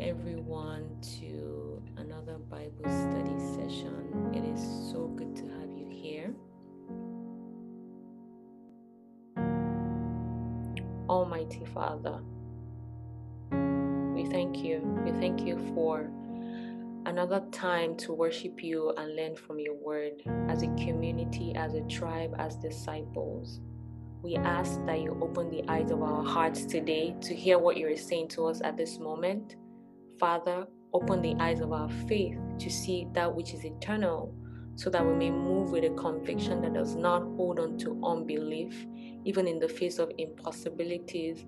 everyone to another Bible study session. It is so good to have you here. Almighty Father, we thank you. We thank you for another time to worship you and learn from your word as a community, as a tribe, as disciples. We ask that you open the eyes of our hearts today to hear what you are saying to us at this moment. Father, open the eyes of our faith to see that which is eternal so that we may move with a conviction that does not hold on to unbelief, even in the face of impossibilities,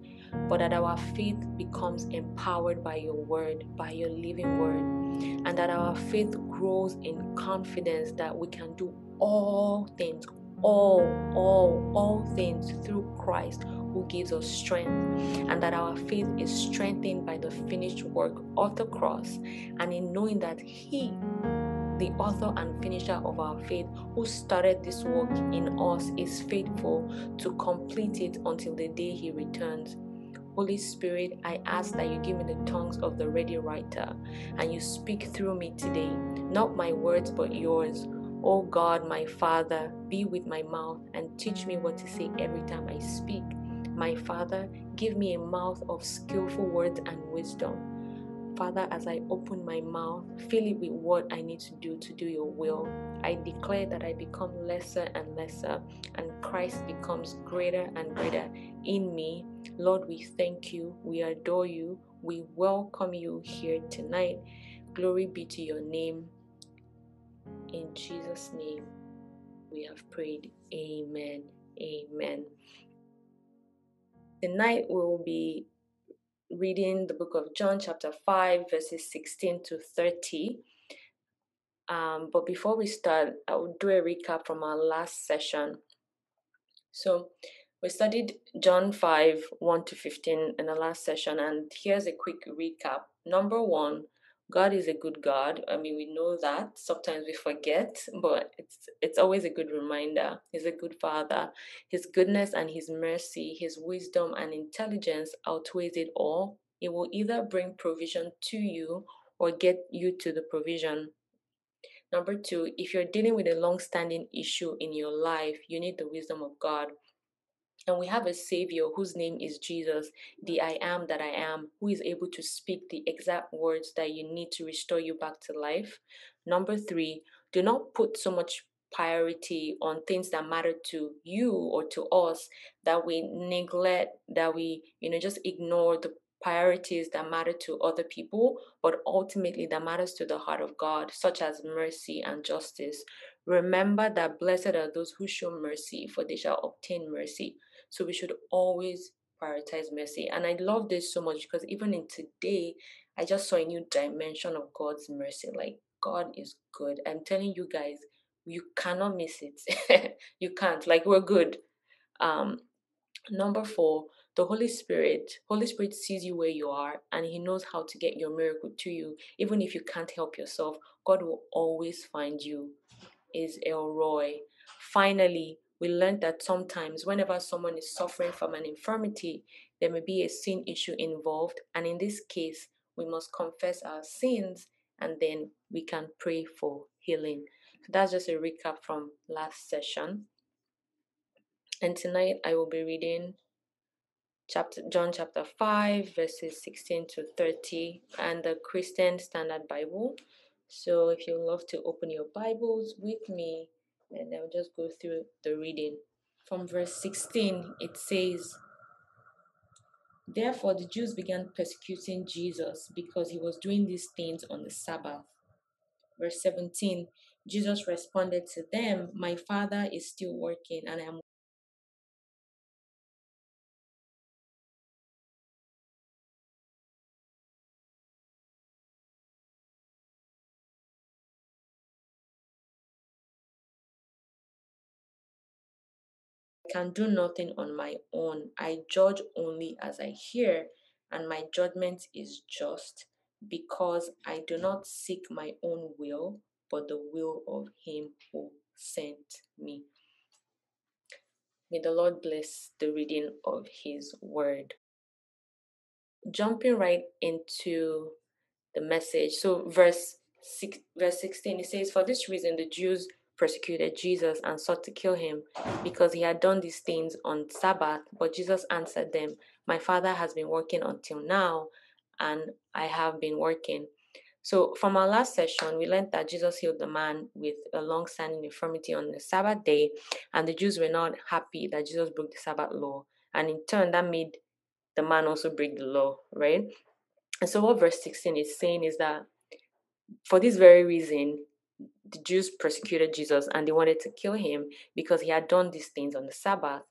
but that our faith becomes empowered by your word, by your living word, and that our faith grows in confidence that we can do all things, all, all, all things through Christ who gives us strength, and that our faith is strengthened by the finished work of the cross, and in knowing that He, the author and finisher of our faith, who started this work in us, is faithful to complete it until the day He returns. Holy Spirit, I ask that you give me the tongues of the ready writer and you speak through me today, not my words but yours. O God, my Father, be with my mouth and teach me what to say every time I speak. My Father, give me a mouth of skillful words and wisdom. Father, as I open my mouth, fill it with what I need to do to do your will. I declare that I become lesser and lesser, and Christ becomes greater and greater in me. Lord, we thank you, we adore you, we welcome you here tonight. Glory be to your name. In Jesus' name, we have prayed. Amen. Amen. Tonight we will be reading the book of John, chapter 5, verses 16 to 30. Um, but before we start, I will do a recap from our last session. So, we studied John 5 1 to 15 in the last session, and here's a quick recap. Number one, God is a good God. I mean, we know that. Sometimes we forget, but it's it's always a good reminder. He's a good father. His goodness and his mercy, his wisdom and intelligence outweighs it all. It will either bring provision to you or get you to the provision. Number two, if you're dealing with a long-standing issue in your life, you need the wisdom of God. And we have a Savior whose name is Jesus, the I am that I am, who is able to speak the exact words that you need to restore you back to life. Number three, do not put so much priority on things that matter to you or to us that we neglect, that we, you know, just ignore the priorities that matter to other people, but ultimately that matters to the heart of God, such as mercy and justice. Remember that blessed are those who show mercy, for they shall obtain mercy. So we should always prioritize mercy. And I love this so much because even in today, I just saw a new dimension of God's mercy. Like, God is good. I'm telling you guys, you cannot miss it. you can't. Like, we're good. Um, number four, the Holy Spirit. Holy Spirit sees you where you are and He knows how to get your miracle to you. Even if you can't help yourself, God will always find you. Is El Roi. Finally, we learned that sometimes whenever someone is suffering from an infirmity, there may be a sin issue involved. And in this case, we must confess our sins and then we can pray for healing. So that's just a recap from last session. And tonight I will be reading chapter John chapter 5 verses 16 to 30 and the Christian Standard Bible. So if you love to open your Bibles with me, and I'll just go through the reading. From verse 16, it says, Therefore the Jews began persecuting Jesus because he was doing these things on the Sabbath. Verse 17, Jesus responded to them, My Father is still working, and I am can do nothing on my own. I judge only as I hear, and my judgment is just, because I do not seek my own will, but the will of Him who sent me. May the Lord bless the reading of His word. Jumping right into the message. So verse six, verse 16 it says, For this reason the Jews persecuted Jesus and sought to kill him because he had done these things on Sabbath. But Jesus answered them, My Father has been working until now, and I have been working. So, from our last session, we learned that Jesus healed the man with a long standing infirmity on the Sabbath day, and the Jews were not happy that Jesus broke the Sabbath law. And in turn, that made the man also break the law, right? And so, what verse 16 is saying is that for this very reason, the Jews persecuted Jesus and they wanted to kill him because he had done these things on the Sabbath.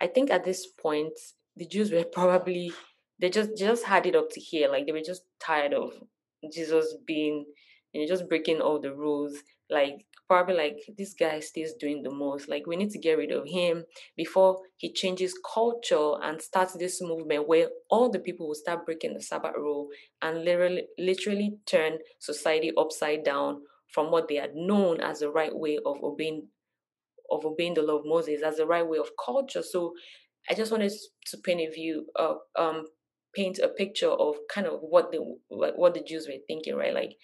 I think at this point, the Jews were probably they just just had it up to here, like they were just tired of Jesus being you know just breaking all the rules. Like probably like this guy stays doing the most. Like we need to get rid of him before he changes culture and starts this movement where all the people will start breaking the Sabbath rule and literally literally turn society upside down from what they had known as the right way of obeying of obeying the law of Moses as the right way of culture. So I just wanted to paint a view, uh, um, paint a picture of kind of what the what the Jews were thinking, right? Like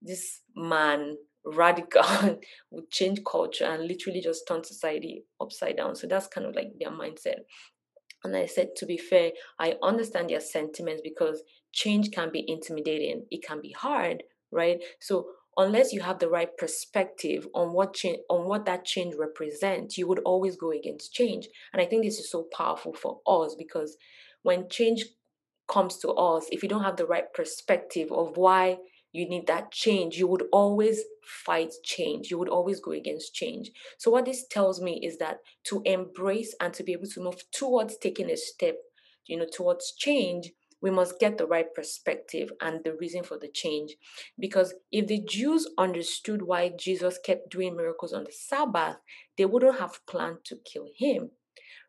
this man radical would change culture and literally just turn society upside down. So that's kind of like their mindset. And I said, to be fair, I understand their sentiments because change can be intimidating. It can be hard, right? So unless you have the right perspective on what change on what that change represents you would always go against change. And i think this is so powerful for us because when change comes to us if you don't have the right perspective of why you need that change you would always fight change. You would always go against change. So what this tells me is that to embrace and to be able to move towards taking a step you know towards change we must get the right perspective and the reason for the change. Because if the Jews understood why Jesus kept doing miracles on the Sabbath, they wouldn't have planned to kill him.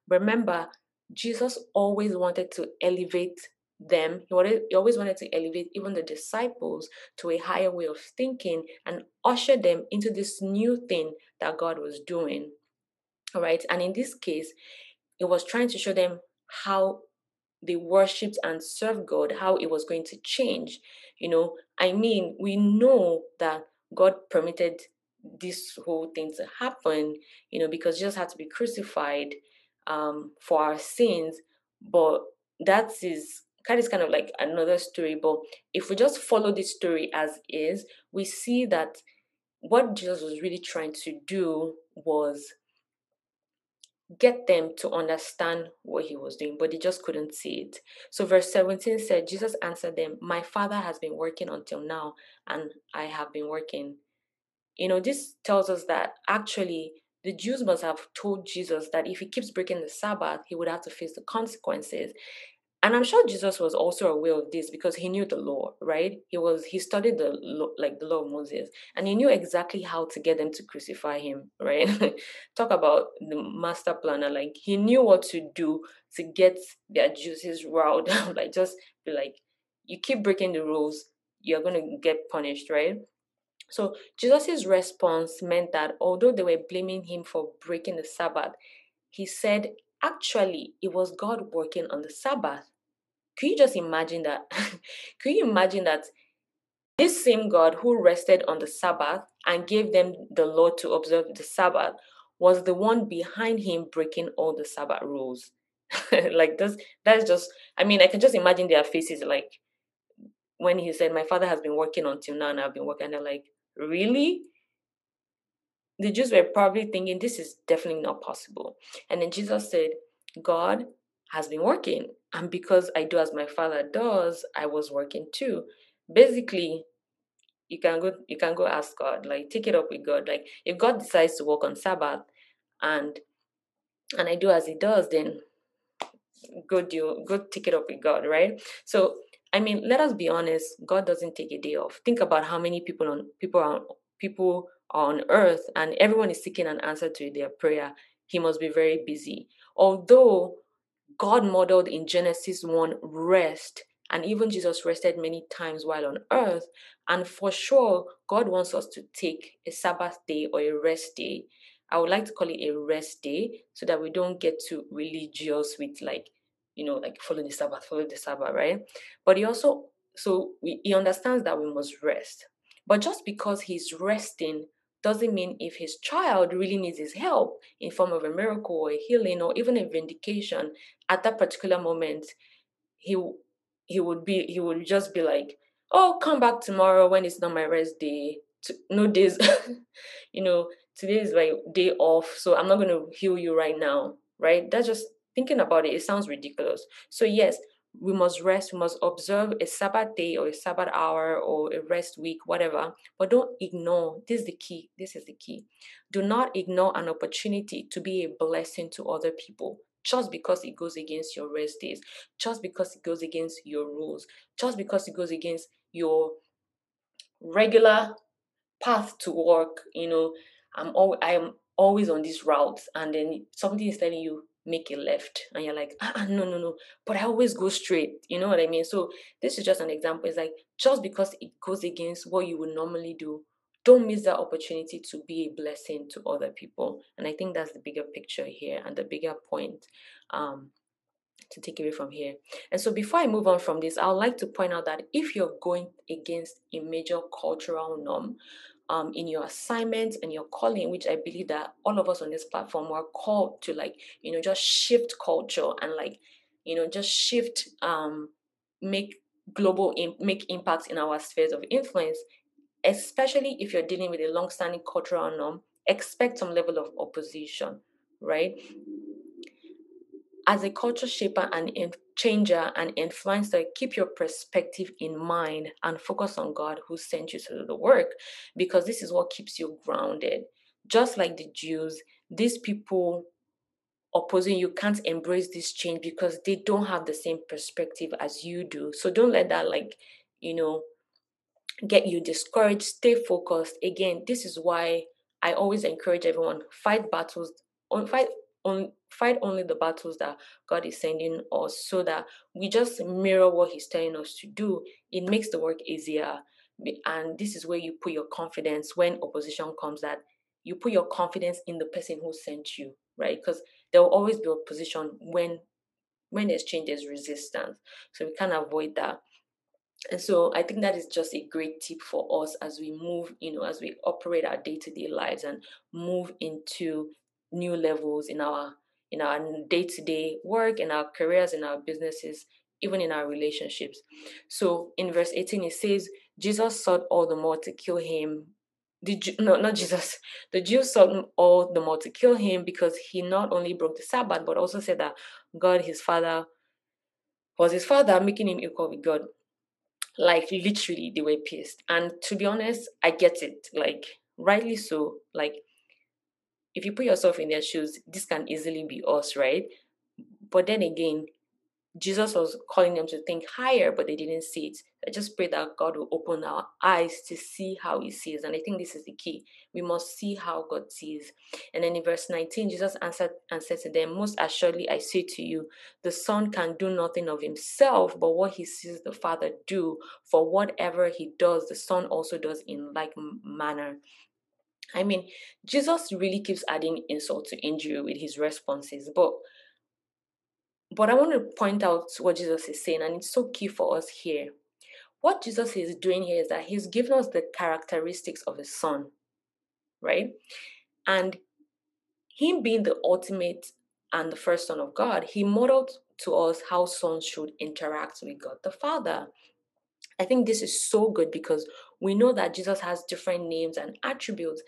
Remember, Jesus always wanted to elevate them. He, wanted, he always wanted to elevate even the disciples to a higher way of thinking and usher them into this new thing that God was doing. All right. And in this case, it was trying to show them how they worshipped and served God, how it was going to change. You know, I mean, we know that God permitted this whole thing to happen, you know, because Jesus had to be crucified um, for our sins. But that is that is kind of like another story. But if we just follow this story as is, we see that what Jesus was really trying to do was get them to understand what he was doing, but they just couldn't see it. So, verse 17 said, Jesus answered them, My father has been working until now, and I have been working. You know, this tells us that actually the Jews must have told Jesus that if he keeps breaking the Sabbath, he would have to face the consequences. And I'm sure Jesus was also aware of this because he knew the law, right? He was he studied the law, like the law of Moses, and he knew exactly how to get them to crucify him, right? Talk about the master planner. Like he knew what to do to get their juices riled like just be like, you keep breaking the rules, you're gonna get punished, right? So Jesus' response meant that although they were blaming him for breaking the Sabbath, he said, actually, it was God working on the Sabbath can you just imagine that? Can you imagine that this same God who rested on the Sabbath and gave them the law to observe the Sabbath was the one behind him breaking all the Sabbath rules? like this, that's just, I mean, I can just imagine their faces like when he said, My father has been working until now and I've been working. And they're like, Really? The Jews were probably thinking, This is definitely not possible. And then Jesus said, God has been working. And because I do as my father does, I was working too. Basically, you can go you can go ask God, like take it up with God. Like if God decides to work on Sabbath and and I do as he does, then go do go take it up with God, right? So I mean, let us be honest, God doesn't take a day off. Think about how many people on people are people are on earth and everyone is seeking an answer to their prayer. He must be very busy. Although God modeled in Genesis 1 rest, and even Jesus rested many times while on earth. And for sure, God wants us to take a Sabbath day or a rest day. I would like to call it a rest day so that we don't get too religious with like, you know, like follow the Sabbath, follow the Sabbath, right? But He also so we, he understands that we must rest. But just because he's resting doesn't mean if his child really needs his help in form of a miracle or a healing or even a vindication at that particular moment, he he would be he would just be like, "Oh, come back tomorrow when it's not my rest day." No days, you know, today is my day off, so I'm not going to heal you right now, right? That's just thinking about it. It sounds ridiculous. So yes, we must rest, we must observe a Sabbath day or a Sabbath hour or a rest week, whatever. But don't ignore, this is the key. This is the key. Do not ignore an opportunity to be a blessing to other people just because it goes against your rest days, just because it goes against your rules, just because it goes against your regular path to work. You know, I'm all I'm always on this route, and then something is telling you make a left and you're like ah, no no no but i always go straight you know what i mean? So this is just an example. It's like just because it goes against what you would normally do don't miss that opportunity to be a blessing to other people. And i think that's the bigger picture here and the bigger point um, to take away from here. And so before I move on from this, I would like to point out that if you're going against a major cultural norm, um, in your assignment and your calling, which I believe that all of us on this platform are called to like, you know, just shift culture and like, you know, just shift, um, make global, make impacts in our spheres of influence, especially if you're dealing with a long-standing cultural norm, expect some level of opposition, right? As a culture shaper and changer and influencer, keep your perspective in mind and focus on God who sent you to do the work because this is what keeps you grounded. Just like the Jews, these people opposing you can't embrace this change because they don't have the same perspective as you do. So don't let that, like, you know, get you discouraged. Stay focused. Again, this is why I always encourage everyone fight battles on fight on fight only the battles that God is sending us so that we just mirror what He's telling us to do. It makes the work easier. And this is where you put your confidence when opposition comes that you put your confidence in the person who sent you, right? Because there will always be opposition when when there's change, there's resistance. So we can't avoid that. And so I think that is just a great tip for us as we move, you know, as we operate our day-to-day lives and move into new levels in our in our day-to-day work in our careers in our businesses even in our relationships. So in verse 18 it says jesus sought all the more to kill him. The no not jesus. The jews sought all the more to kill him because he not only broke the sabbath but also said that god his father was his father making him equal with god. Like literally they were pissed and to be honest i get it. Like rightly so. Like if you put yourself in their shoes, this can easily be us, right? But then again, Jesus was calling them to think higher, but they didn't see it. I just pray that God will open our eyes to see how He sees. And I think this is the key. We must see how God sees. And then in verse 19, Jesus answered and said to them, Most assuredly, I say to you, the Son can do nothing of himself, but what he sees the Father do. For whatever he does, the Son also does in like manner. I mean, Jesus really keeps adding insult to injury with his responses, but but I want to point out what Jesus is saying, and it's so key for us here. What Jesus is doing here is that he's given us the characteristics of a son, right? And him being the ultimate and the first son of God, he modeled to us how sons should interact with God the Father. I think this is so good because we know that Jesus has different names and attributes,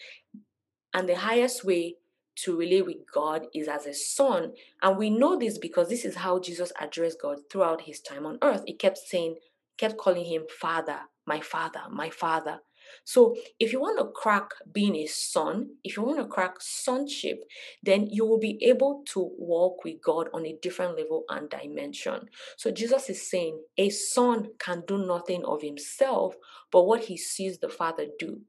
and the highest way to relate with God is as a son. And we know this because this is how Jesus addressed God throughout his time on earth. He kept saying, kept calling him Father, my Father, my Father. So if you want to crack being a son, if you want to crack sonship, then you will be able to walk with God on a different level and dimension. So Jesus is saying a son can do nothing of himself, but what he sees the Father do.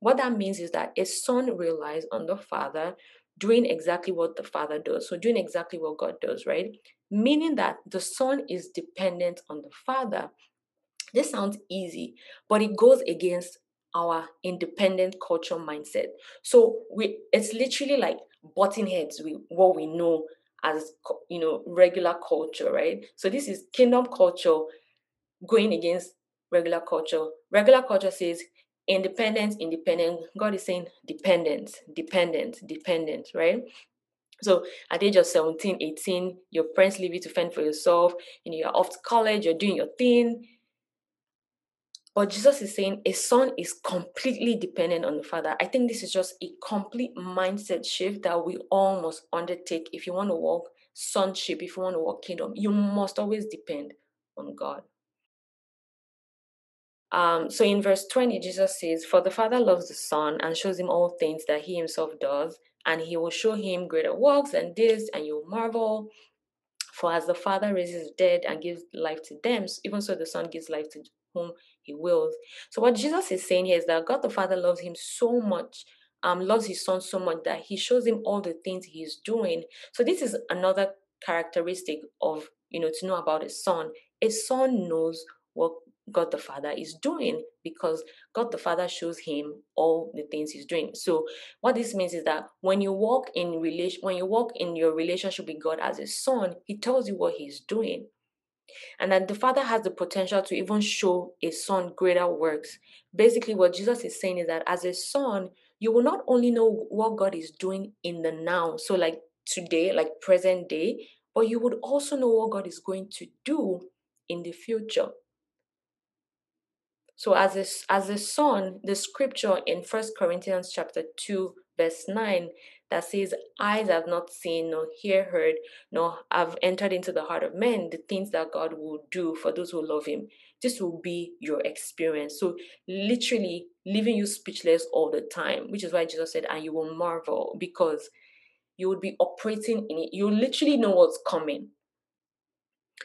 What that means is that a son relies on the Father doing exactly what the Father does. So doing exactly what God does, right? Meaning that the Son is dependent on the Father. This sounds easy, but it goes against our independent culture mindset. So we it's literally like butting heads with what we know as you know regular culture, right? So this is kingdom culture going against regular culture. Regular culture says independent, independent. God is saying dependent, dependent, dependent, right? So at the age of 17, 18, your parents leave you to fend for yourself, you know, you're off to college, you're doing your thing. But Jesus is saying a son is completely dependent on the father. I think this is just a complete mindset shift that we all must undertake if you want to walk sonship, if you want to walk kingdom. You must always depend on God. Um, so in verse 20, Jesus says, For the Father loves the Son and shows him all things that he himself does, and he will show him greater works than this, and you'll marvel. For as the Father raises the dead and gives life to them, even so the Son gives life to whom he wills. So what Jesus is saying here is that God the Father loves him so much, um, loves his son so much that he shows him all the things he's doing. So this is another characteristic of you know to know about a son. A son knows what God the Father is doing because God the Father shows him all the things he's doing. So what this means is that when you walk in relation when you walk in your relationship with God as a son, he tells you what he's doing. And that the Father has the potential to even show a son greater works. Basically, what Jesus is saying is that as a son, you will not only know what God is doing in the now, so like today, like present day, but you would also know what God is going to do in the future. So as a, as a son, the scripture in First Corinthians chapter 2, verse 9, that says, Eyes have not seen, nor ear heard, nor have entered into the heart of men the things that God will do for those who love him. This will be your experience. So literally leaving you speechless all the time, which is why Jesus said, and you will marvel because you would be operating in it. You literally know what's coming.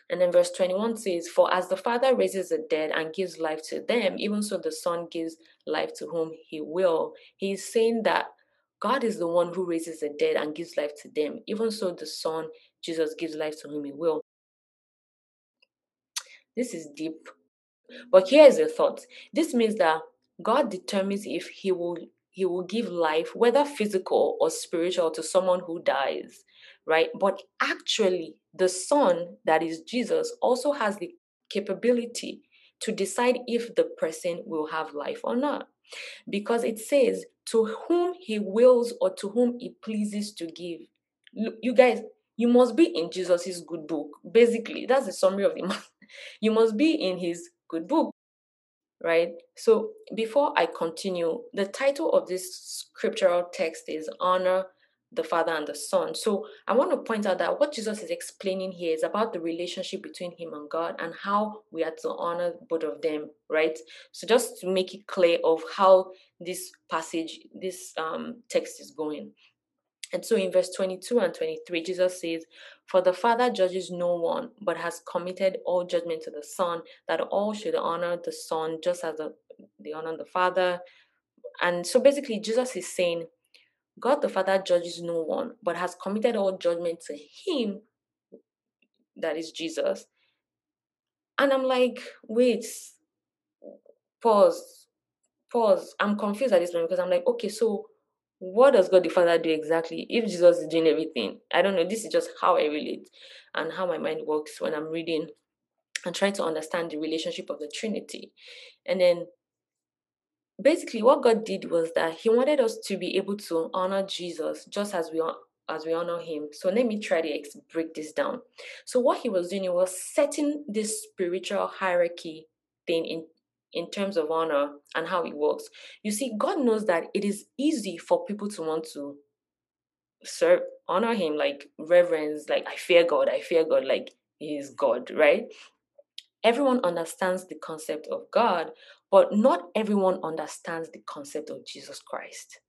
And then verse 21 says, For as the Father raises the dead and gives life to them, even so the Son gives life to whom he will. He's saying that God is the one who raises the dead and gives life to them. Even so the Son, Jesus, gives life to whom he will. This is deep. But here is a thought. This means that God determines if he will he will give life, whether physical or spiritual, to someone who dies, right? But actually, the Son, that is Jesus, also has the capability to decide if the person will have life or not. Because it says, to whom he wills or to whom he pleases to give. You guys, you must be in Jesus's good book. Basically, that's the summary of the man. You must be in his good book right? So before I continue, the title of this scriptural text is Honor the Father and the Son. So I want to point out that what Jesus is explaining here is about the relationship between him and God and how we are to honor both of them, right? So just to make it clear of how this passage, this um, text is going. And so in verse 22 and 23, Jesus says, For the Father judges no one, but has committed all judgment to the Son, that all should honor the Son just as the, they honor the Father. And so basically, Jesus is saying, God the Father judges no one, but has committed all judgment to Him, that is Jesus. And I'm like, wait, pause, pause. I'm confused at this point because I'm like, okay, so what does God the Father do exactly if Jesus is doing everything? I don't know. This is just how I relate and how my mind works when I'm reading and trying to understand the relationship of the Trinity. And then basically what God did was that he wanted us to be able to honor Jesus just as we as we honor him. So let me try to break this down. So what he was doing he was setting this spiritual hierarchy thing in in terms of honor and how it works. You see, God knows that it is easy for people to want to serve, honor Him, like reverence, like I fear God, I fear God, like He is God, right? Everyone understands the concept of God, but not everyone understands the concept of Jesus Christ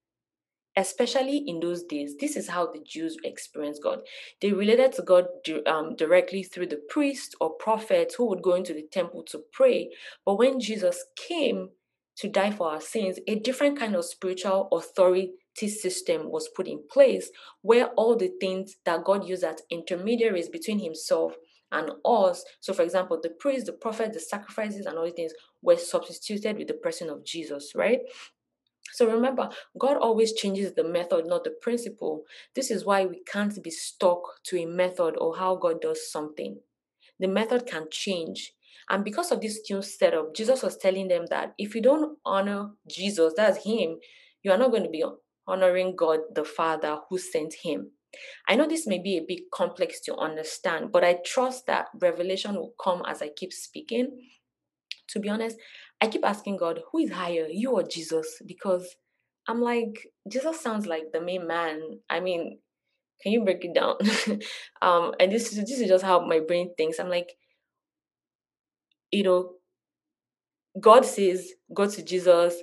especially in those days, this is how the Jews experienced God. They related to God um, directly through the priest or prophet who would go into the temple to pray. But when Jesus came to die for our sins, a different kind of spiritual authority system was put in place where all the things that God used as intermediaries between himself and us, so for example, the priest, the prophet, the sacrifices, and all these things were substituted with the person of Jesus, right? So remember, God always changes the method, not the principle. This is why we can't be stuck to a method or how God does something. The method can change. And because of this new setup, Jesus was telling them that if you don't honor Jesus, that's Him, you are not going to be honoring God the Father who sent Him. I know this may be a bit complex to understand, but I trust that revelation will come as I keep speaking. To be honest, I keep asking God, who is higher, you or Jesus? Because I'm like, Jesus sounds like the main man. I mean, can you break it down? um, and this is this is just how my brain thinks. I'm like, you know, God says, go to Jesus.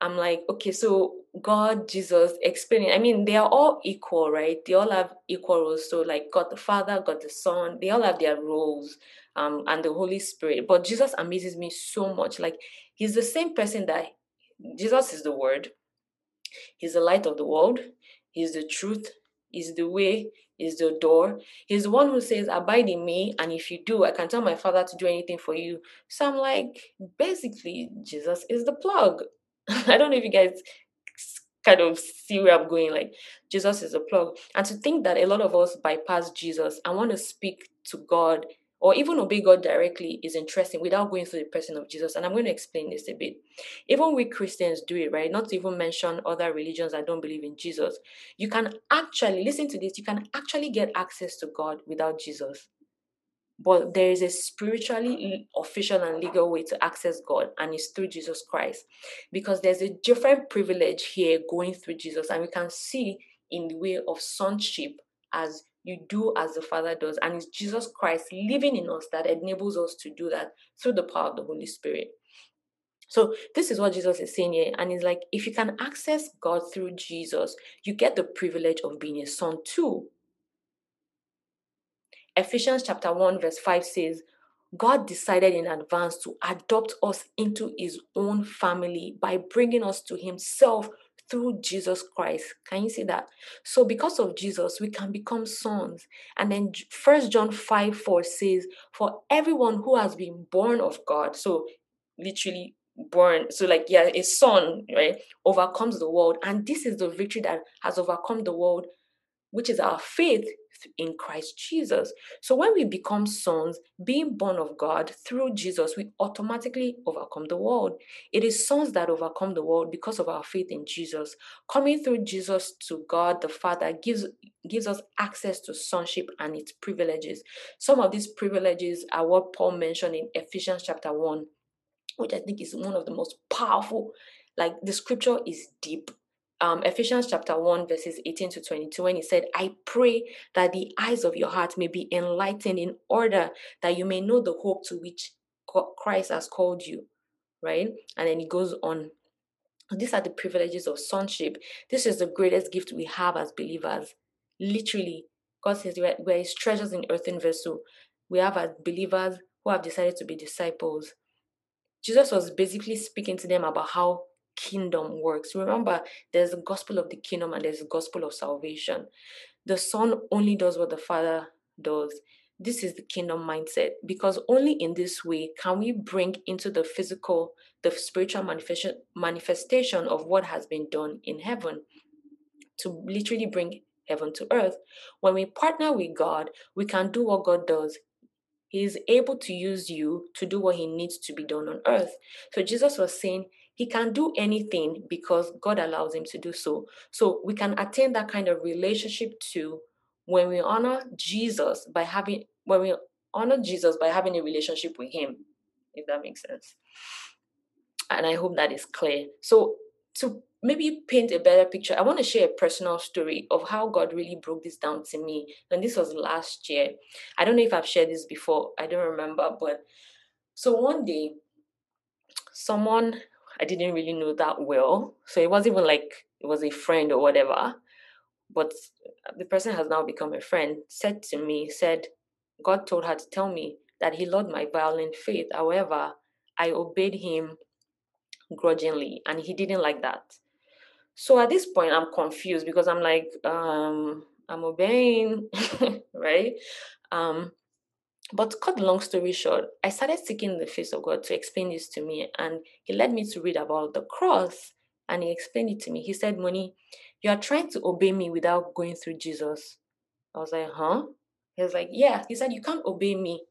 I'm like, okay, so God, Jesus, explaining. I mean, they are all equal, right? They all have equal roles. So, like God the Father, God the Son, they all have their roles, um, and the Holy Spirit. But Jesus amazes me so much. Like He's the same person that Jesus is the Word. He's the light of the world. He's the truth. He's the way. He's the door. He's the one who says, Abide in me. And if you do, I can tell my father to do anything for you. So I'm like, basically, Jesus is the plug. I don't know if you guys kind of see where I'm going. Like, Jesus is a plug. And to think that a lot of us bypass Jesus and want to speak to God or even obey God directly is interesting without going through the person of Jesus. And I'm going to explain this a bit. Even we Christians do it, right? Not to even mention other religions that don't believe in Jesus. You can actually, listen to this, you can actually get access to God without Jesus. But there is a spiritually official and legal way to access God, and it's through Jesus Christ. Because there's a different privilege here going through Jesus, and we can see in the way of sonship as you do as the Father does. And it's Jesus Christ living in us that enables us to do that through the power of the Holy Spirit. So, this is what Jesus is saying here. And it's like, if you can access God through Jesus, you get the privilege of being a son too. Ephesians chapter 1, verse 5 says, God decided in advance to adopt us into his own family by bringing us to himself through Jesus Christ. Can you see that? So because of Jesus, we can become sons. And then First John 5 4 says, For everyone who has been born of God, so literally born, so like yeah, a son, right, overcomes the world. And this is the victory that has overcome the world, which is our faith in Christ Jesus. So when we become sons, being born of God through Jesus, we automatically overcome the world. It is sons that overcome the world because of our faith in Jesus. Coming through Jesus to God the Father gives gives us access to sonship and its privileges. Some of these privileges are what Paul mentioned in Ephesians chapter 1, which I think is one of the most powerful. Like the scripture is deep um, Ephesians chapter 1, verses 18 to 22, when he said, I pray that the eyes of your heart may be enlightened in order that you may know the hope to which Christ has called you. Right? And then he goes on. These are the privileges of sonship. This is the greatest gift we have as believers. Literally, God says we're his treasures in earthen vessel. We have as believers who have decided to be disciples. Jesus was basically speaking to them about how kingdom works. Remember, there's the gospel of the kingdom and there's the gospel of salvation. The Son only does what the Father does. This is the kingdom mindset because only in this way can we bring into the physical, the spiritual manifestation manifestation of what has been done in heaven to literally bring heaven to earth. When we partner with God, we can do what God does. He is able to use you to do what he needs to be done on earth. So Jesus was saying, he can do anything because God allows him to do so. So we can attain that kind of relationship too when we honor Jesus by having when we honor Jesus by having a relationship with him, if that makes sense. And I hope that is clear. So to maybe paint a better picture, I want to share a personal story of how God really broke this down to me. And this was last year. I don't know if I've shared this before. I don't remember, but so one day someone I didn't really know that well. So it wasn't even like it was a friend or whatever. But the person has now become a friend, said to me, said, God told her to tell me that he loved my violent faith. However, I obeyed him grudgingly and he didn't like that. So at this point, I'm confused because I'm like, um, I'm obeying, right? Um, but cut the long story short, I started seeking the face of God to explain this to me, and He led me to read about the cross, and He explained it to me. He said, Moni, you are trying to obey me without going through Jesus. I was like, huh? He was like, yeah. He said, you can't obey me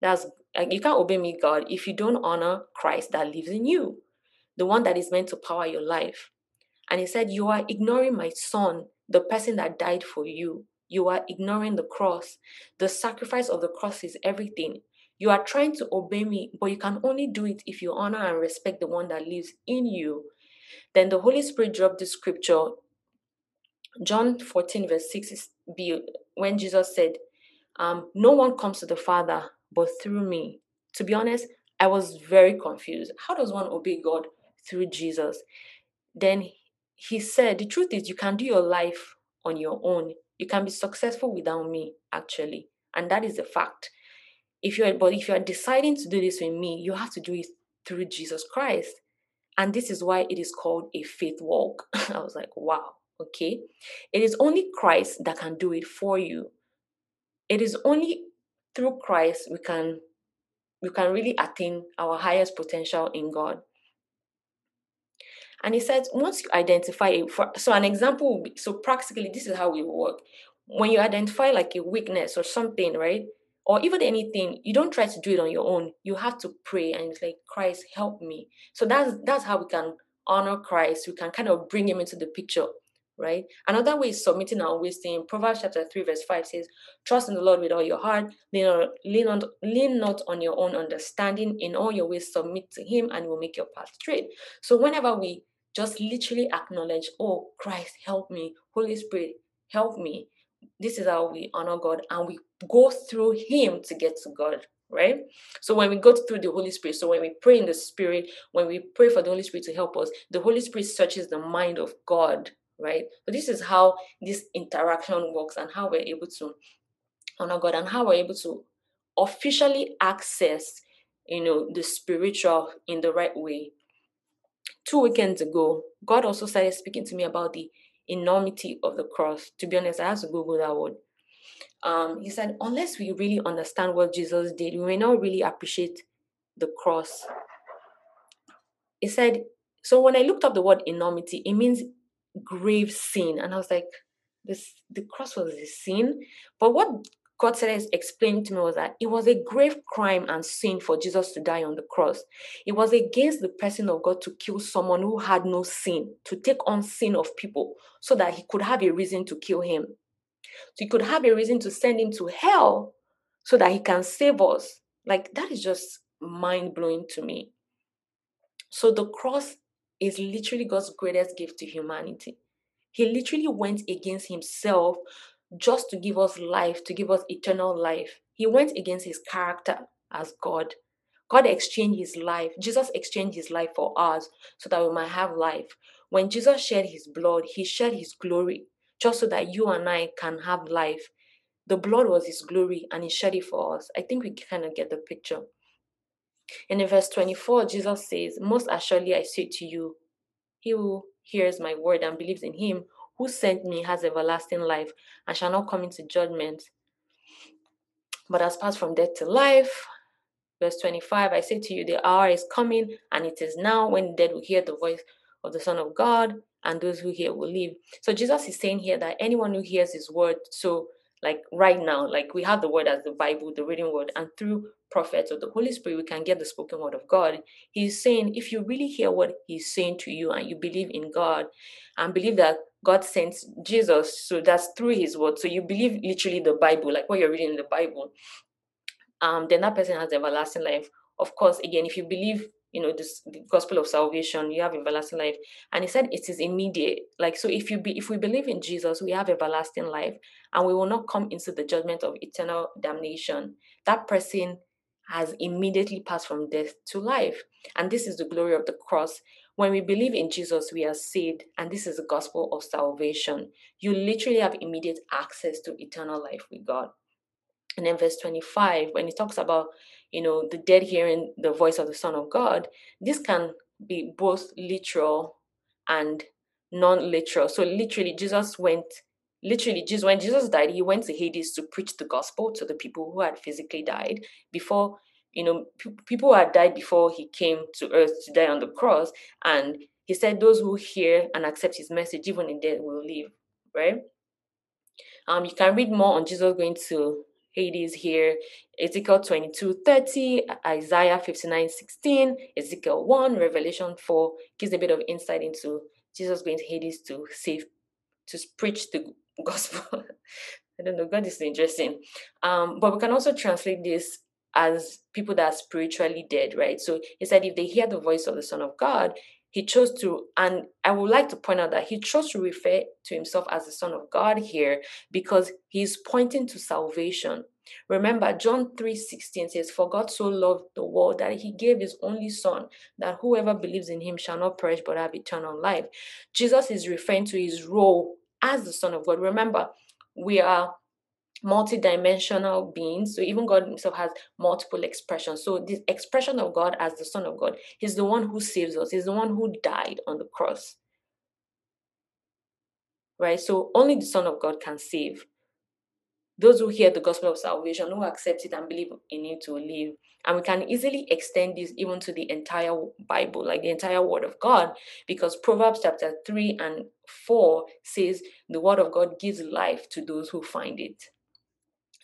That's like, you can't obey me, God, if you don't honor Christ that lives in you, the one that is meant to power your life. And he said, You are ignoring my son, the person that died for you. You are ignoring the cross. The sacrifice of the cross is everything. You are trying to obey me, but you can only do it if you honor and respect the one that lives in you. Then the Holy Spirit dropped the scripture. John 14, verse 6 is be when Jesus said, um, No one comes to the Father but through me. To be honest, I was very confused. How does one obey God through Jesus? Then he said, The truth is, you can do your life on your own. You can be successful without me, actually. And that is a fact. If you're but if you are deciding to do this with me, you have to do it through Jesus Christ. And this is why it is called a faith walk. I was like, wow, okay. It is only Christ that can do it for you. It is only through Christ we can we can really attain our highest potential in God. And he said, once you identify it, for, so an example, be, so practically, this is how we work. When you identify like a weakness or something, right? Or even anything, you don't try to do it on your own. You have to pray and it's like, Christ, help me. So that's that's how we can honor Christ. We can kind of bring him into the picture right? Another way is submitting our Him. Proverbs chapter 3, verse 5 says, Trust in the Lord with all your heart, lean, on, lean, on, lean not on your own understanding. In all your ways, submit to Him, and He will make your path straight. So, whenever we just literally acknowledge, Oh, Christ, help me, Holy Spirit, help me, this is how we honor God, and we go through Him to get to God right? So when we go through the Holy Spirit, so when we pray in the Spirit, when we pray for the Holy Spirit to help us, the Holy Spirit searches the mind of God right? So this is how this interaction works and how we're able to honor God and how we're able to officially access, you know, the spiritual in the right way. Two weekends ago, God also started speaking to me about the enormity of the cross. To be honest, I had to Google that word. Um, he said, unless we really understand what Jesus did, we may not really appreciate the cross. He said, so when I looked up the word enormity, it means grave sin. And I was like, this the cross was a sin. But what God said is explained to me was that it was a grave crime and sin for Jesus to die on the cross. It was against the person of God to kill someone who had no sin, to take on sin of people, so that he could have a reason to kill him. So he could have a reason to send him to hell so that he can save us. Like that is just mind blowing to me. So the cross is literally God's greatest gift to humanity. He literally went against himself just to give us life, to give us eternal life. He went against his character as God. God exchanged his life. Jesus exchanged his life for us so that we might have life. When Jesus shed his blood, he shed his glory just so that you and I can have life. The blood was his glory and he shed it for us. I think we kind of get the picture. And in verse 24, Jesus says, Most assuredly I say to you, he who hears my word and believes in him who sent me has everlasting life and shall not come into judgment, but has passed from death to life. Verse 25 I say to you, the hour is coming, and it is now when the dead will hear the voice of the Son of God, and those who hear will live. So Jesus is saying here that anyone who hears his word, so like right now, like we have the word as the Bible, the written word, and through prophets or the Holy Spirit, we can get the spoken word of God. He's saying, if you really hear what He's saying to you and you believe in God and believe that God sent Jesus, so that's through His word. So you believe literally the Bible, like what you're reading in the Bible, um, then that person has everlasting life. Of course, again, if you believe you know this the gospel of salvation you have everlasting life and he said it is immediate like so if you be if we believe in jesus we have everlasting life and we will not come into the judgment of eternal damnation that person has immediately passed from death to life. And this is the glory of the cross. When we believe in Jesus, we are saved, and this is the gospel of salvation. You literally have immediate access to eternal life with God. And then verse 25, when he talks about, you know, the dead hearing the voice of the Son of God, this can be both literal and non-literal. So literally, Jesus went literally jesus when jesus died he went to hades to preach the gospel to the people who had physically died before you know p- people had died before he came to earth to die on the cross and he said those who hear and accept his message even in death will live right um you can read more on jesus going to Hades here. Ezekiel 22 30, Isaiah 59 16, Ezekiel 1, Revelation 4 gives a bit of insight into Jesus going to Hades to save, to preach the gospel. I don't know, God is interesting. Um, but we can also translate this as people that are spiritually dead, right? So he said if they hear the voice of the Son of God, he chose to, and I would like to point out that he chose to refer to himself as the Son of God here because he's pointing to salvation. Remember, John 3:16 says, For God so loved the world that he gave his only son, that whoever believes in him shall not perish but have eternal life. Jesus is referring to his role as the Son of God. Remember, we are multi-dimensional beings. So even god himself has multiple expressions. So this expression of god as the son of god he's the one who saves us. He's the one who died on the cross. Right? So only the son of god can save. Those who hear the gospel of salvation who accept it and believe in it to live. And we can easily extend this even to the entire bible like the entire word of god because proverbs chapter 3 and 4 says the word of god gives life to those who find it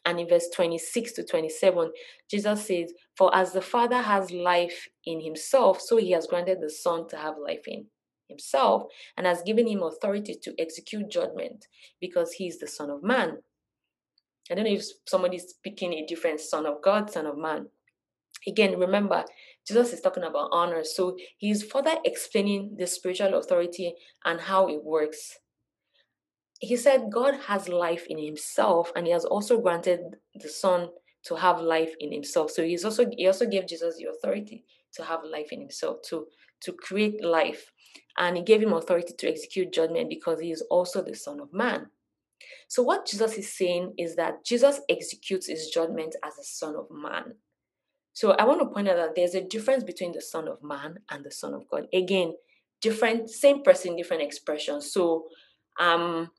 and in verse 26 to 27, Jesus says, For as the Father has life in himself, so he has granted the Son to have life in himself and has given him authority to execute judgment because he is the Son of Man. I don't know if somebody's speaking a different Son of God, Son of Man. Again, remember, Jesus is talking about honor. So he's further explaining the spiritual authority and how it works he said God has life in himself and he has also granted the Son to have life in himself. So he's also he also gave Jesus the authority to have life in himself, to to create life. And he gave him authority to execute judgment because he is also the Son of Man. So what Jesus is saying is that Jesus executes his judgment as the Son of Man. So I want to point out that there's a difference between the Son of Man and the Son of God. Again, different, same person, different expressions. So um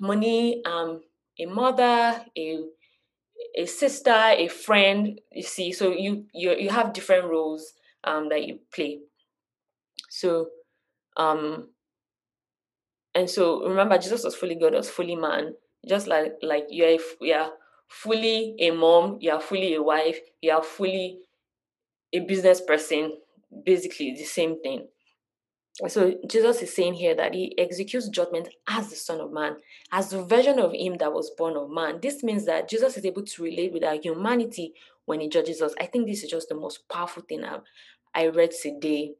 money, um, a mother, a a sister, a friend. You see, so you you you have different roles um, that you play. So, um, and so remember, Jesus was fully God, was fully man. Just like like you're you're fully a mom, you are fully a wife, you are fully a business person. Basically, the same thing. So Jesus is saying here that he executes judgment as the Son of Man, as the version of him that was born of man. This means that Jesus is able to relate with our humanity when he judges us. I think this is just the most powerful thing I've, I read today.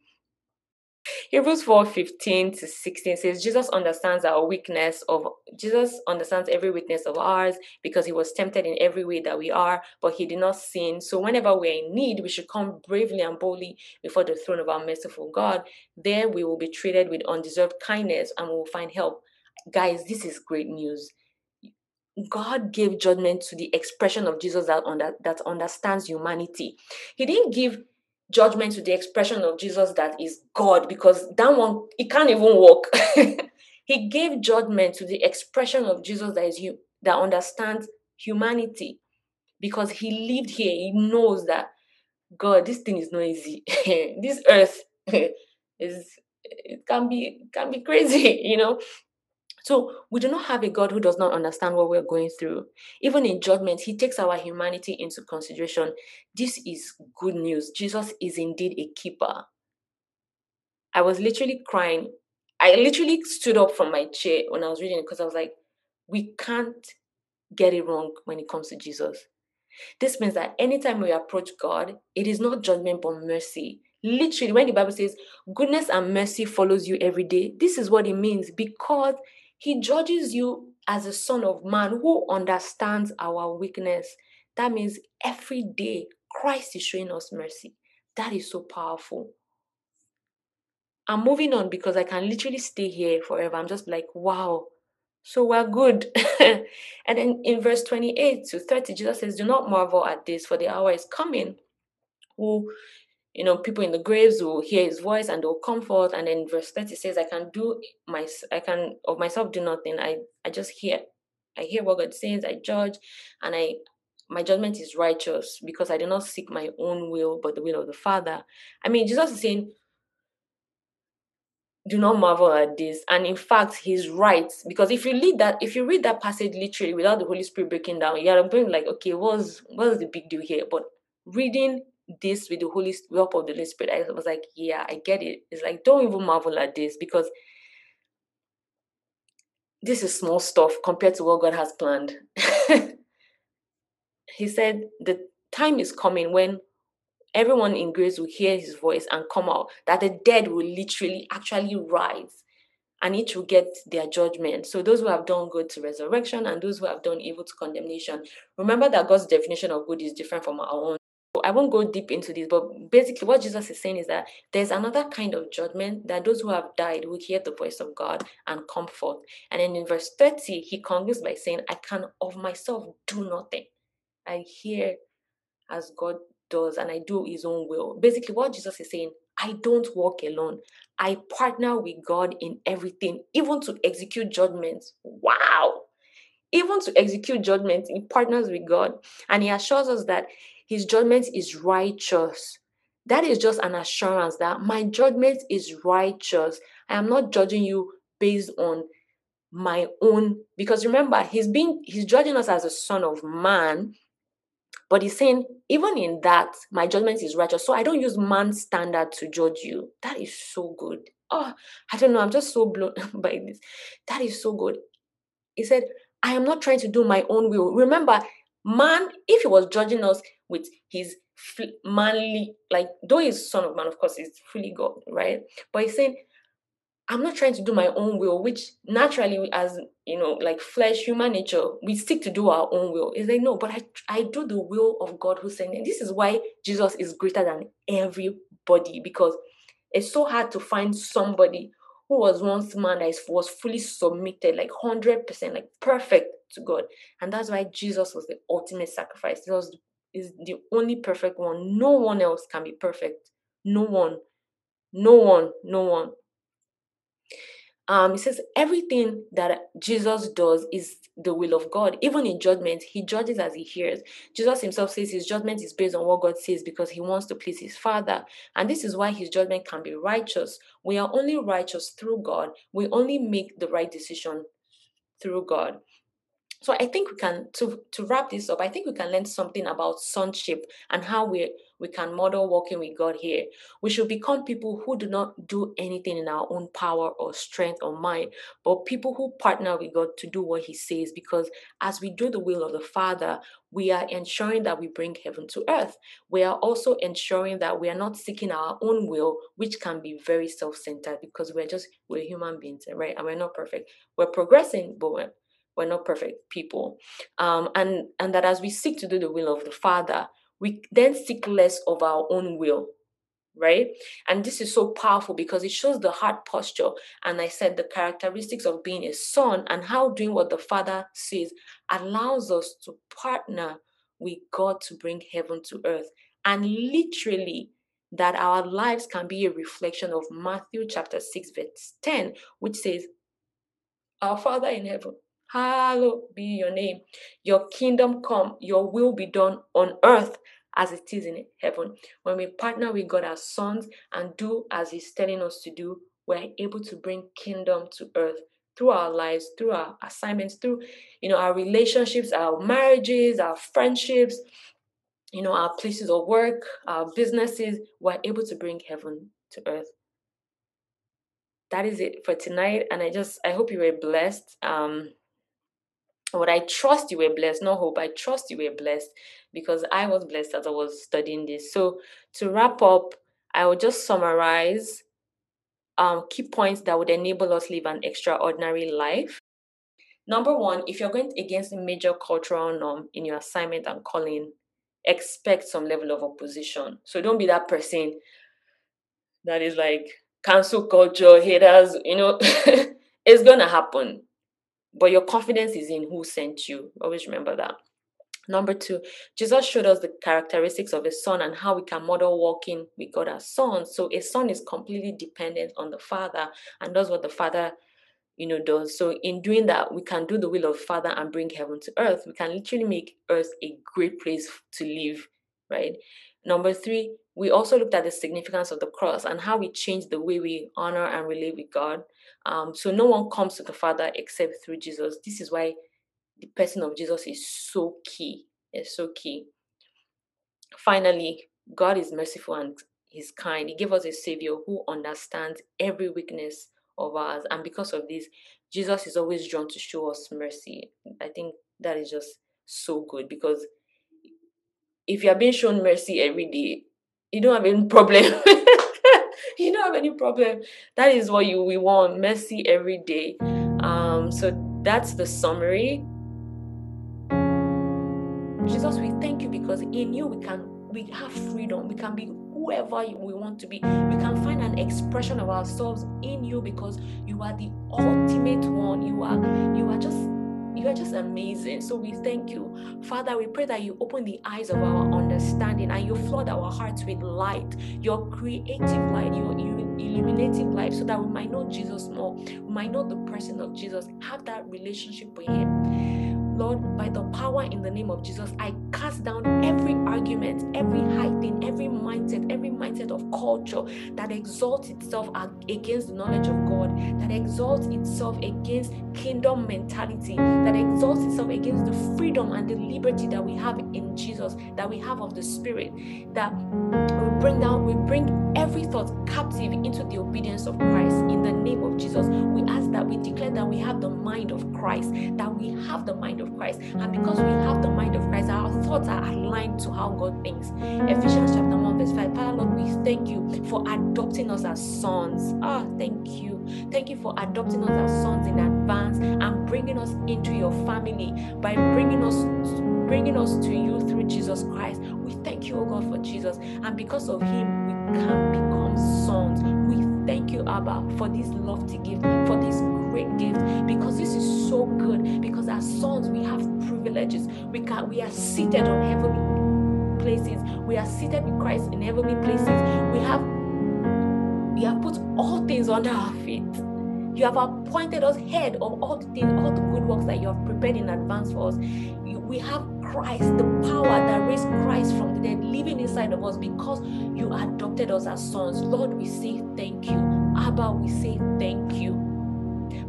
Hebrews 4 15 to 16 says, Jesus understands our weakness of Jesus understands every weakness of ours because he was tempted in every way that we are, but he did not sin. So whenever we're in need, we should come bravely and boldly before the throne of our merciful God. There we will be treated with undeserved kindness and we will find help. Guys, this is great news. God gave judgment to the expression of Jesus that, under, that understands humanity. He didn't give judgment to the expression of Jesus that is God because that one it can't even walk. he gave judgment to the expression of Jesus that is you that understands humanity because he lived here. He knows that God, this thing is not easy. this earth is it can be can be crazy, you know. So we do not have a God who does not understand what we're going through. Even in judgment, he takes our humanity into consideration. This is good news. Jesus is indeed a keeper. I was literally crying. I literally stood up from my chair when I was reading it because I was like, we can't get it wrong when it comes to Jesus. This means that anytime we approach God, it is not judgment but mercy. Literally, when the Bible says goodness and mercy follows you every day, this is what it means because he judges you as a son of man who understands our weakness. That means every day Christ is showing us mercy. That is so powerful. I'm moving on because I can literally stay here forever. I'm just like, wow, so we're good. and then in verse 28 to 30, Jesus says, Do not marvel at this, for the hour is coming. Who you know, people in the graves will hear his voice and they'll come forth. And then verse 30 says, I can do my, I can of myself do nothing. I, I just hear, I hear what God says, I judge, and I, my judgment is righteous because I do not seek my own will, but the will of the Father. I mean, Jesus is saying, do not marvel at this. And in fact, he's right. Because if you read that, if you read that passage literally without the Holy Spirit breaking down, you're going like, okay, what's what's the big deal here? But reading this with the Holy help of the Holy Spirit, I was like, yeah, I get it. It's like don't even marvel at this because this is small stuff compared to what God has planned. he said the time is coming when everyone in grace will hear his voice and come out, that the dead will literally actually rise and each will get their judgment. So those who have done good to resurrection and those who have done evil to condemnation. Remember that God's definition of good is different from our own. I won't go deep into this, but basically what Jesus is saying is that there's another kind of judgment that those who have died will hear the voice of God and come forth. And then in verse 30, he concludes by saying, I can of myself do nothing. I hear as God does and I do his own will. Basically, what Jesus is saying, I don't walk alone. I partner with God in everything, even to execute judgments. Wow! Even to execute judgments, he partners with God. And he assures us that his judgment is righteous. That is just an assurance that my judgment is righteous. I am not judging you based on my own because remember he's being he's judging us as a son of man but he's saying, even in that, my judgment is righteous. So I don't use man's standard to judge you. That is so good. Oh, I don't know. I'm just so blown by this. That is so good. He said, I am not trying to do my own will. Remember, man, if he was judging us with his manly, like, though he's son of man, of course, he's fully God, right? But he's saying, I'm not trying to do my own will, which naturally, as you know, like flesh, human nature, we seek to do our own will. Is like, no, but I, I do the will of God who sent me. This is why Jesus is greater than everybody because it's so hard to find somebody who was once man that was fully submitted, like 100%, like perfect to God. And that's why Jesus was the ultimate sacrifice. He was is the only perfect one. No one else can be perfect. No one. No one. No one um, he says everything that Jesus does is the will of God. Even in judgment, he judges as he hears. Jesus himself says his judgment is based on what God says because he wants to please his Father. And this is why his judgment can be righteous. We are only righteous through God. We only make the right decision through God. So I think we can to to wrap this up. I think we can learn something about sonship and how we we can model walking with God here. We should become people who do not do anything in our own power or strength or mind, but people who partner with God to do what He says. Because as we do the will of the Father, we are ensuring that we bring heaven to earth. We are also ensuring that we are not seeking our own will, which can be very self-centered because we're just we're human beings, right? And we're not perfect. We're progressing, but we're we're not perfect people. Um, and and that as we seek to do the will of the father we then seek less of our own will right? And this is so powerful because it shows the heart posture. And i said the characteristics of being a son and how doing what the father says allows us to partner with god to bring heaven to earth. And literally that our lives can be a reflection of matthew chapter 6 verse 10 which says our father in heaven Hallowed be your name. Your kingdom come, your will be done on earth as it is in heaven. When we partner with God as sons and do as He's telling us to do, we're able to bring kingdom to earth through our lives, through our assignments, through you know our relationships, our marriages, our friendships, you know, our places of work, our businesses, we're able to bring heaven to earth. That is it for tonight. And I just I hope you were blessed. Um but I trust you were blessed, no hope. I trust you were blessed because I was blessed as I was studying this. So to wrap up, I will just summarize um, key points that would enable us live an extraordinary life. Number one, if you're going against a major cultural norm in your assignment and calling, expect some level of opposition. So don't be that person that is like cancel culture, haters, you know, it's gonna happen. But your confidence is in who sent you. Always remember that. Number two, Jesus showed us the characteristics of a son and how we can model walking with God as sons. So a son is completely dependent on the father and does what the father, you know, does. So in doing that, we can do the will of Father and bring heaven to earth. We can literally make earth a great place to live, right? Number three, we also looked at the significance of the cross and how it changed the way we honor and relate with God. Um, so no one comes to the Father except through Jesus. This is why the person of Jesus is so key. It's so key. Finally, God is merciful and He's kind. He gave us a Savior who understands every weakness of ours. And because of this, Jesus is always drawn to show us mercy. I think that is just so good because if you are being shown mercy every day, you don't have any problem. Any problem. That is what you we want mercy every day. Um, so that's the summary. Jesus, we thank you because in you we can we have freedom. We can be whoever we want to be. We can find an expression of ourselves in you because you are the ultimate one. You are you are just you are just amazing. So we thank you. Father, we pray that you open the eyes of our understanding and you flood our hearts with light, your creative light, your illuminative light, so that we might know Jesus more. We might know the person of Jesus, have that relationship with Him. Lord, by the power in the name of Jesus, I cast down every argument, every thing, every mindset, every mindset of culture that exalts itself against the knowledge of God, that exalts itself against kingdom mentality, that exalts itself against the freedom and the liberty that we have in Jesus, that we have of the Spirit, that we bring down, we bring every thought captive into the obedience of Christ in the name of Jesus. We ask that we declare that we have the mind of Christ, that we have the mind of Christ. And because we have the mind of Christ, our thoughts are aligned to how God thinks. Ephesians chapter 1, verse 5. Father Lord, we thank you for adopting us as sons. Ah, thank you. Thank you for adopting us as sons in advance and bringing us into your family by bringing us bringing us to you through Jesus Christ. We thank you, oh God, for Jesus. And because of him, we can become sons. We thank you, Abba, for this lofty gift, for this great gift, because this is so good. Because as sons, we have privileges. We can we are seated on heavenly places. We are seated with Christ in heavenly places. We have we have put all things under our feet. You have appointed us head of all the things, all the good works that you have prepared in advance for us. We have Christ, the power that raised Christ from the dead, living inside of us because you adopted us as sons. Lord, we say thank you. Abba, we say thank you.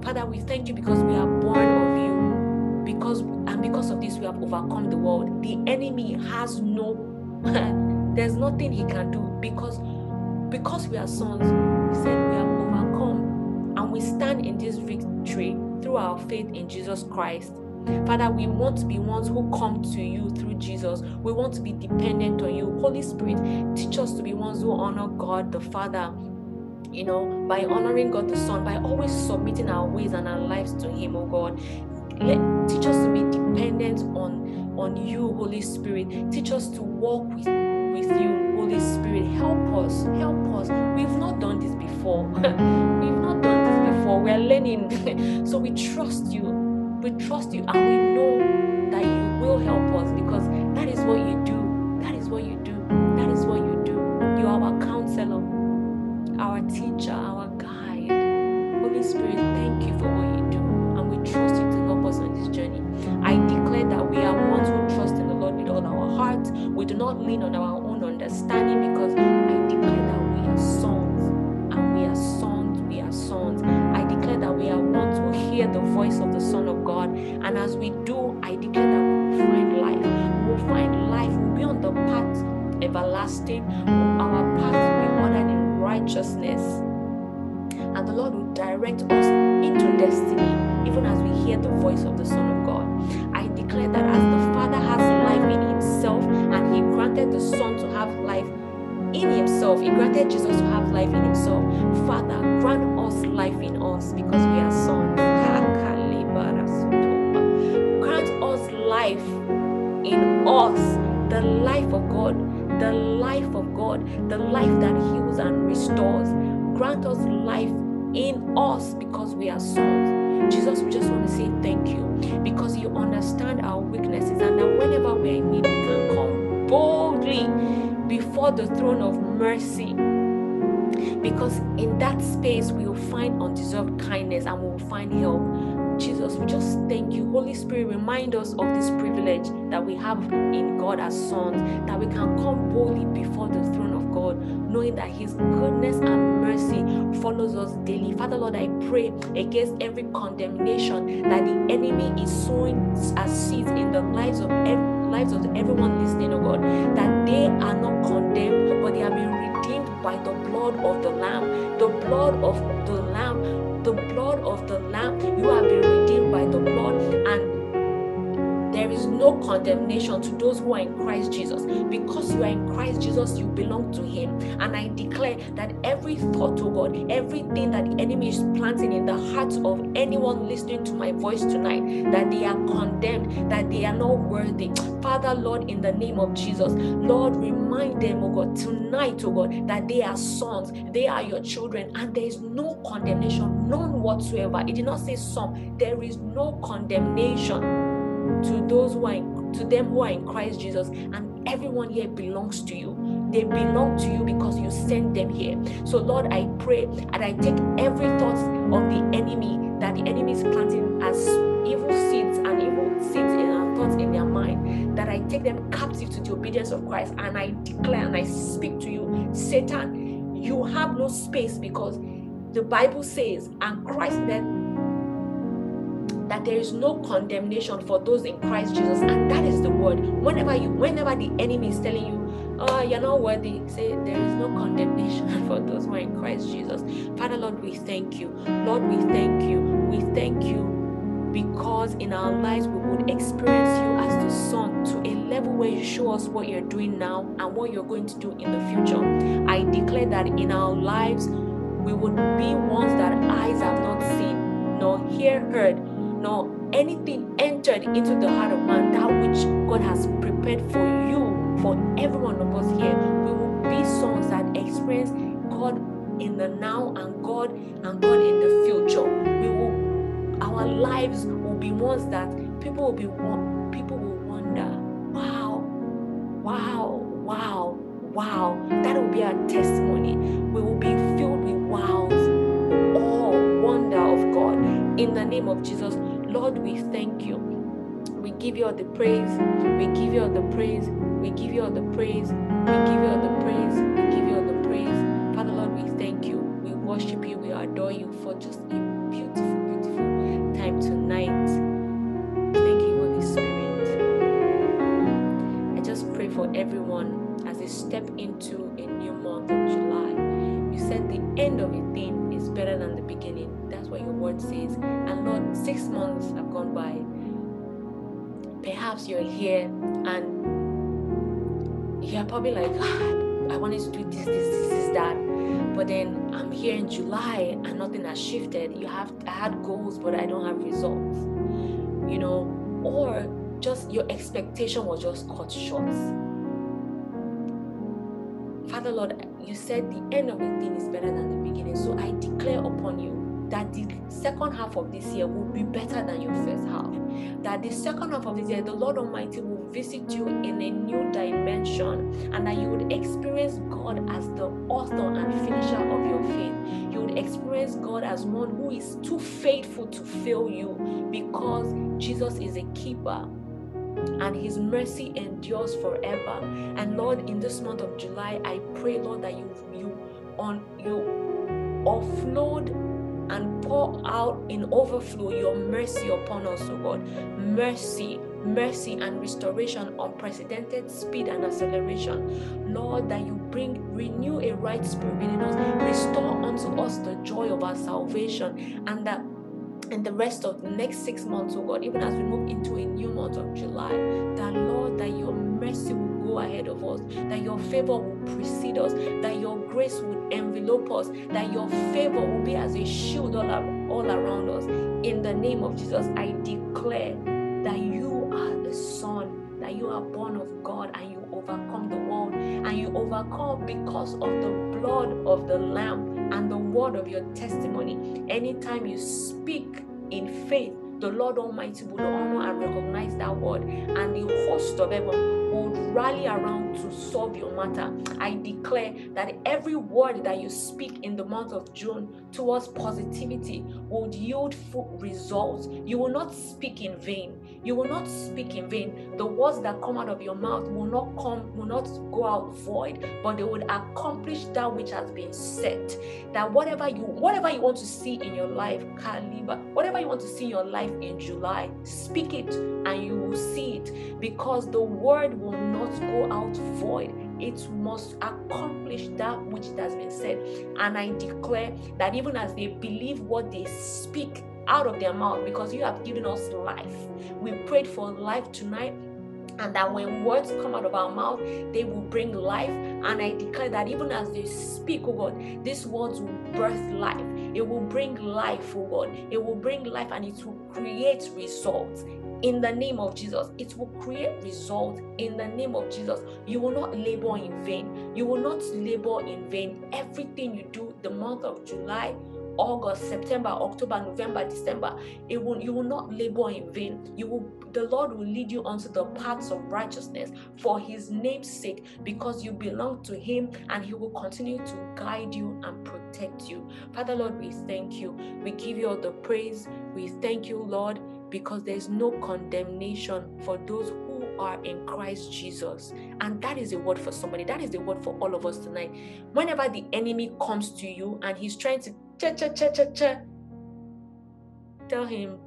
Father, we thank you because we are born of you. Because and because of this, we have overcome the world. The enemy has no there's nothing he can do because because we are sons, he said we have overcome and we stand in this victory through our faith in Jesus Christ. Father, we want to be ones who come to you through Jesus. We want to be dependent on you. Holy Spirit, teach us to be ones who honor God the Father. You know, by honoring God the Son, by always submitting our ways and our lives to Him, oh God. Let, teach us to be dependent on, on you, Holy Spirit. Teach us to walk with, with you, Holy Spirit. Help us. Help us. We've not done this before. We've not done this before. We're learning. so we trust you we trust you and we know that you will help us because that is what you do. Not lean on our own understanding because I declare that we are sons and we are sons, we are sons. I declare that we are ones who hear the voice of the Son of God. And as we do, I declare that we will find life. We will find life. We'll be on the path everlasting. Our path will be ordered in righteousness. And the Lord will direct us into destiny, even as we hear the voice of the Son of God. I declare that as have life in Himself, He granted Jesus to have life in Himself. Father, grant us life in us because we are sons. Grant us life in us, the life of God, the life of God, the life that heals and restores. Grant us life in us because we are sons. Jesus, we just want to say thank you because you understand our weaknesses and that whenever we're in need, we can come boldly before the throne of mercy because in that space we will find undeserved kindness and we will find help. Jesus, we just thank you. Holy Spirit, remind us of this privilege that we have in God as sons, that we can come boldly before the throne of God, knowing that His goodness and mercy follows us daily. Father, Lord, I pray against every condemnation that the enemy is sowing as seeds in the lives of every lives of everyone listening, oh God, that they are not condemned, but they are being redeemed by the blood of the Lamb. The blood of the Lamb, the blood of the Lamb, you have been no condemnation to those who are in Christ Jesus. Because you are in Christ Jesus, you belong to Him. And I declare that every thought, oh God, everything that the enemy is planting in the hearts of anyone listening to my voice tonight, that they are condemned, that they are not worthy. Father, Lord, in the name of Jesus, Lord, remind them, oh God, tonight, oh God, that they are sons, they are your children, and there is no condemnation, none whatsoever. It did not say some, there is no condemnation to those who are in, to them who are in Christ Jesus, and everyone here belongs to you. They belong to you because you sent them here. So, Lord, I pray and I take every thought of the enemy that the enemy is planting as evil seeds and evil seeds in our thoughts in their mind, that I take them captive to the obedience of Christ and I declare and I speak to you, Satan, you have no space because the Bible says, and Christ then that there is no condemnation for those in Christ Jesus, and that is the word. Whenever you, whenever the enemy is telling you, "Oh, you're not worthy," say there is no condemnation for those who are in Christ Jesus. Father, Lord, we thank you. Lord, we thank you. We thank you because in our lives we would experience you as the Son to a level where you show us what you're doing now and what you're going to do in the future. I declare that in our lives we would be ones that eyes have not seen, nor hear heard, nor anything entered into the heart of man, that which God has prepared for you, for every one of us here. We will be sons that experience God in the now and God and God in the future. We will our lives will be ones that people will be people will wonder, wow, wow, wow, wow. That will be our testimony. We will be filled with wows, all wonder of God. In the name of Jesus, Lord, we thank you. We give you all the praise. We give you all the praise. We give you all the praise. We give you all the praise. We give you all the praise. Father, Lord, we thank you. We worship you. We adore you for just a beautiful, beautiful time tonight. Thank you, Holy Spirit. I just pray for everyone as they step into a new months have gone by. Perhaps you're here and you're probably like, ah, I wanted to do this, this, this, this, that. But then I'm here in July and nothing has shifted. You have I had goals, but I don't have results. You know, or just your expectation was just cut short. Father Lord, you said the end of a thing is better than the beginning. So I declare upon you that the second half of this year will be better than your first half. That the second half of this year, the Lord Almighty will visit you in a new dimension and that you would experience God as the author and finisher of your faith. You would experience God as one who is too faithful to fail you because Jesus is a keeper and his mercy endures forever. And Lord, in this month of July, I pray, Lord, that you you on you offload and pour out in overflow your mercy upon us, O God. Mercy, mercy and restoration, unprecedented speed and acceleration. Lord, that you bring, renew a right spirit in us, restore unto us the joy of our salvation, and that and the rest of the next six months, oh God, even as we move into a new month of July, that Lord, that your mercy will go ahead of us, that your favor will precede us, that your grace would envelope us, that your favor will be as a shield all, all around us. In the name of Jesus, I declare that you are a son, that you are born of God and you overcome the world, and you overcome because of the blood of the Lamb and the word of your testimony. Anytime you speak in faith, the Lord Almighty will honor and recognize that word, and the host of heaven rally around to solve your matter. I declare that every word that you speak in the month of June towards positivity would yield full results. You will not speak in vain. You will not speak in vain. The words that come out of your mouth will not come, will not go out void, but they would accomplish that which has been set. That whatever you whatever you want to see in your life, Caliber, whatever you want to see in your life in July, speak it and you will see it because the word will not go out void it must accomplish that which it has been said. And I declare that even as they believe what they speak out of their mouth, because you have given us life, we prayed for life tonight and that when words come out of our mouth, they will bring life. And I declare that even as they speak, oh God, these words will birth life. It will bring life, oh God. It will bring life and it will create results in the name of Jesus. It will create results in the name of Jesus. You will not labor in vain. You will not labor in vain. Everything you do the month of July, August, September, October, November, December, it will you will not labor in vain. You will the Lord will lead you onto the paths of righteousness for his name's sake, because you belong to him and he will continue to guide you and protect you. Father Lord, we thank you. We give you all the praise. We thank you, Lord because there's no condemnation for those who are in Christ Jesus. And that is a word for somebody. That is the word for all of us tonight. Whenever the enemy comes to you and he's trying to cha cha cha cha cha, tell him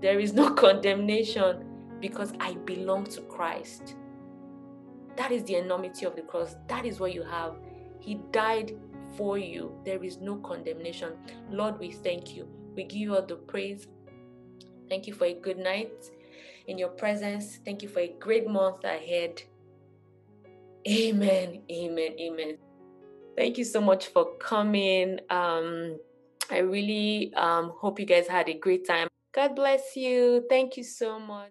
there is no condemnation because I belong to Christ. That is the enormity of the cross. That is what you have. He died for you. There is no condemnation. Lord, we thank you. We give you all the praise Thank you for a good night in your presence. Thank you for a great month ahead. Amen. Amen. Amen. Thank you so much for coming. Um, I really um, hope you guys had a great time. God bless you. Thank you so much.